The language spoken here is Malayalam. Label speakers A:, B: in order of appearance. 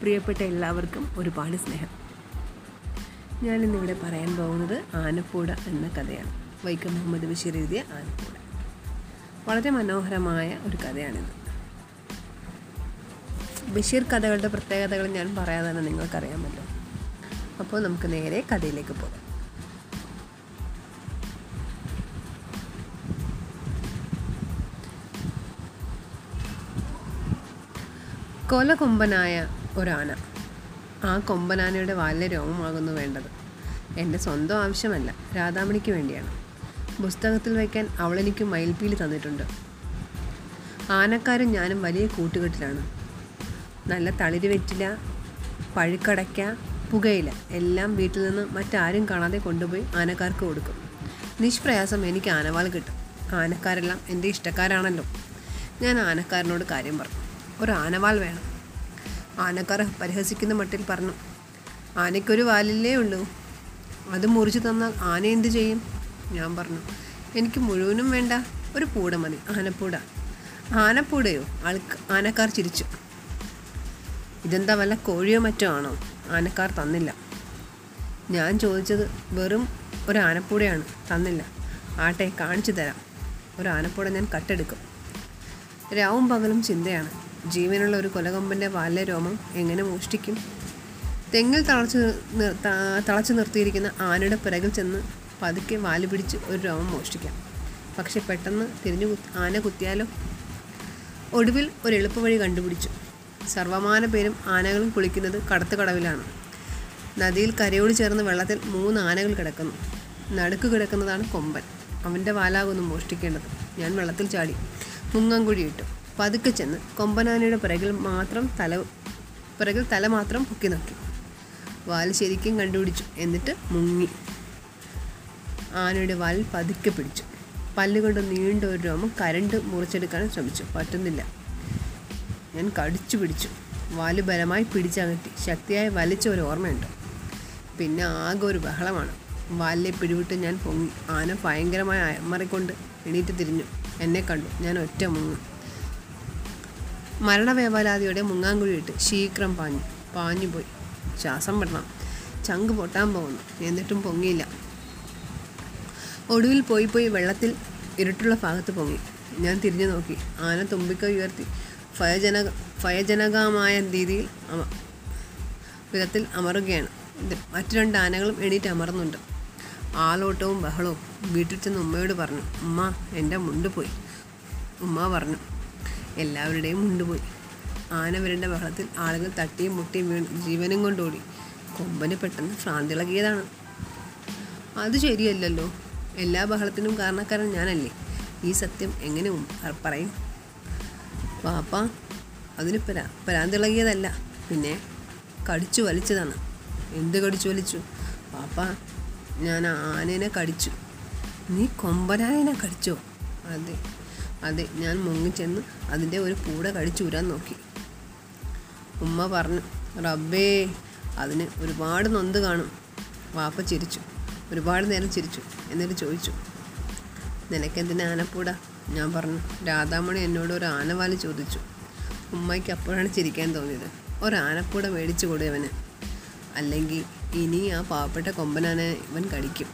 A: പ്രിയപ്പെട്ട എല്ലാവർക്കും ഒരുപാട് സ്നേഹം. ഞാനിന്നിവിടെ പറയാൻ പോകുന്നത് ആനപ്പൂട എന്ന കഥയാണ്. വൈക്കം മുഹമ്മദ് ബഷീർ എഴുതിയ ആനപ്പൂട. വളരെ മനോഹരമായ ഒരു കഥയാണിത്. ബഷീർ കഥകളുടെ പ്രത്യേകതകൾ ഞാൻ പറയാതെ നിങ്ങൾക്കറിയാമല്ലോ. അപ്പോൾ നമുക്ക് നേരെ കഥയിലേക്ക് പോകാം. കൊലകൊമ്പനായ ഒരാന. ആ കൊമ്പനാനയുടെ വാലിലെ രോമമാകുന്നു വേണ്ടത്. എന്റെ സ്വന്തം ആവശ്യമല്ല രാധാമണിക്ക് വേണ്ടിയാണ്. പുസ്തകത്തിൽ വയ്ക്കാൻ അവളെനിക്ക് മയിൽപ്പീലി തന്നിട്ടുണ്ട്. ആനക്കാരും ഞാനും വലിയ കൂട്ടുകെട്ടിലാണ്. നല്ല തളിര് വെറ്റില പഴുക്കടയ്ക്ക പുകയില എല്ലാം വീട്ടിൽ നിന്ന് മറ്റാരും കാണാതെ കൊണ്ടുപോയി ആനക്കാർക്ക് കൊടുക്കും. നിഷ്പ്രയാസം എനിക്ക് ആനവാൾ കിട്ടും. ആനക്കാരെല്ലാം എന്റെ ഇഷ്ടക്കാരാണല്ലോ. ഞാൻ ആനക്കാരനോട് കാര്യം പറഞ്ഞു ഒരു ആനവാൾ വേണം. ആനക്കാർ പരിഹസിക്കുന്ന മട്ടിൽ പറഞ്ഞു. ആനയ്ക്കൊരു വാലില്ലേ ഉള്ളൂ. അത് മുറിച്ച് തന്നാൽ ആന എന്ത് ചെയ്യും? ഞാൻ പറഞ്ഞു. എനിക്ക് മുഴുവനും വേണ്ട. ഒരു പൂട മതി. ആനപ്പൂട. ആനപ്പൂടയോ? ആൾക്ക് ആനക്കാർ ചിരിച്ചു. ഇതെന്താ വല്ല കോഴിയോ മറ്റോ ആണോ? ആനക്കാർ തന്നില്ല. ഞാൻ ചോദിച്ചത് വെറും ഒരു ആനപ്പൂടയാണ്. തന്നില്ല. ആട്ടെ കാണിച്ചു തരാം. ഒരു ആനപ്പൂട ഞാൻ കട്ടെടുക്കും. രാവും പകലും ചിന്തയാണ്. ജീവനുള്ള ഒരു കൊലകമ്പന്റെ വാലിലെ രോമം എങ്ങനെ മോഷ്ടിക്കും? തെങ്ങിൽ തളച്ച് തളച്ചു നിർത്തിയിരിക്കുന്ന ആനയുടെ പിറകിൽ ചെന്ന് പതുക്കെ വാൽ പിടിച്ച് ഒരു രോമം മോഷ്ടിക്കാം. പക്ഷെ പെട്ടെന്ന് തിരിഞ്ഞു ആന കുത്തിയാലോ? ഒടുവിൽ ഒരു എളുപ്പവഴി കണ്ടുപിടിച്ചു. സർവമാന പേരും ആനകളും കുളിക്കുന്നത് കടത്ത് കടവിലാണ്. നദിയിൽ കരയോട് ചേർന്ന് വെള്ളത്തിൽ മൂന്ന് ആനകൾ കിടക്കുന്നു. നടുക്ക് കിടക്കുന്നതാണ് കൊമ്പൻ. അവന്റെ വാലാകുന്നു മോഷ്ടിക്കേണ്ടത്. ഞാൻ വെള്ളത്തിൽ ചാടി. മുങ്ങാങ്കുഴി ഇട്ടു പതുക്കെ ചെന്ന് കൊമ്പനാനയുടെ പിറകിൽ മാത്രം തല പിറകിൽ തല മാത്രം പൊക്കി നോക്കി വാൽ ശരിക്കും കണ്ടുപിടിച്ചു. എന്നിട്ട് മുങ്ങി. ആനയുടെ വാൽ പതുക്കെ പിടിച്ചു. പല്ലുകൊണ്ട് നീണ്ട ഒരു രോമം കരണ്ട് മുറിച്ചെടുക്കാൻ ശ്രമിച്ചു. പറ്റുന്നില്ല. ഞാൻ കടിച്ചു പിടിച്ചു. വാൽ ബലമായി പിടിച്ചകറ്റി. ശക്തിയായി വലിച്ച ഒരു ഓർമ്മയുണ്ട്. പിന്നെ ആകെ ഒരു ബഹളമാണ്. വാലിലെ പിടിവിട്ട് ഞാൻ പൊങ്ങി. ആന ഭയങ്കരമായി അമറിക്കൊണ്ട് എണീറ്റ് തിരിഞ്ഞു. എന്നെ കണ്ടു. ഞാൻ ഒറ്റ മുങ്ങി. മരണവേവലാതിയോടെ മുങ്ങാങ്കുഴിയിട്ട് ശീക്രം പാഞ്ഞു. പാഞ്ഞുപോയി. ശ്വാസം വിടണം. ചങ്ക് പൊട്ടാൻ പോകുന്നു. എന്നിട്ടും പൊങ്ങിയില്ല. ഒടുവിൽ പോയി പോയി വെള്ളത്തിൽ ഇരുട്ടുള്ള ഭാഗത്ത് പൊങ്ങി. ഞാൻ തിരിഞ്ഞു നോക്കി. ആന തുമ്പിക്ക ഉയർത്തി. ഫയജന ഭയജനകമായ രീതിയിൽ അമ വിധത്തിൽ അമറുകയാണ്. മറ്റു രണ്ട് ആനകളും എണീറ്റ് അമർന്നുണ്ട്. ആളോട്ടവും ബഹളവും. വീട്ടിൽ ചെന്ന് ഉമ്മയോട് പറഞ്ഞു ഉമ്മ എന്റെ മുണ്ട് പോയി. ഉമ്മ പറഞ്ഞു എല്ലാവരുടെയും മുണ്ടുപോയി ആന വരേണ്ട ബഹളത്തിൽ ആളുകൾ തട്ടിയും മുട്ടിയും വീണ് ജീവനും കൊണ്ടോടി കൊമ്പന് പെട്ടെന്ന് ഭ്രാന്തിളകിയതാണ്. അത് ശരിയല്ലല്ലോ. എല്ലാ ബഹളത്തിനും കാരണക്കാരൻ ഞാനല്ലേ. ഈ സത്യം എങ്ങനെ പറയും? പാപ്പ അതിന് പരാ പരാന്തിളകിയതല്ല. പിന്നെ കടിച്ചു വലിച്ചതാണ്. എന്ത് കടിച്ചു വലിച്ചു? പാപ്പ ഞാൻ ആനേനെ കടിച്ചു. നീ കൊമ്പനായനെ കടിച്ചോ? അതെ. അതെ ഞാൻ മുങ്ങിച്ചെന്ന് അതിന്റെ ഒരു പൂട കടിച്ചൂരാൻ നോക്കി. ഉമ്മ പറഞ്ഞു റബ്ബേ അതിന് ഒരുപാട് നൊന്ത് കാണും. വാപ്പ ചിരിച്ചു ഒരുപാട് നേരം ചിരിച്ചു എന്നിട്ട് ചോദിച്ചു നിനക്കെന്തിനാ ആനപ്പൂട? ഞാൻ പറഞ്ഞു രാധാമണി എന്നോട് ഒരു ആനവാൽ ചോദിച്ചു. ഉമ്മയ്ക്ക് അപ്പോഴാണ് ചിരിക്കാൻ തോന്നിയത്. ഒരാനപ്പൂട മേടിച്ചു കൊടുവന് അല്ലെങ്കിൽ ഇനി ആ പാവപ്പെട്ട കൊമ്പനാനെ ഇവൻ കടിക്കും.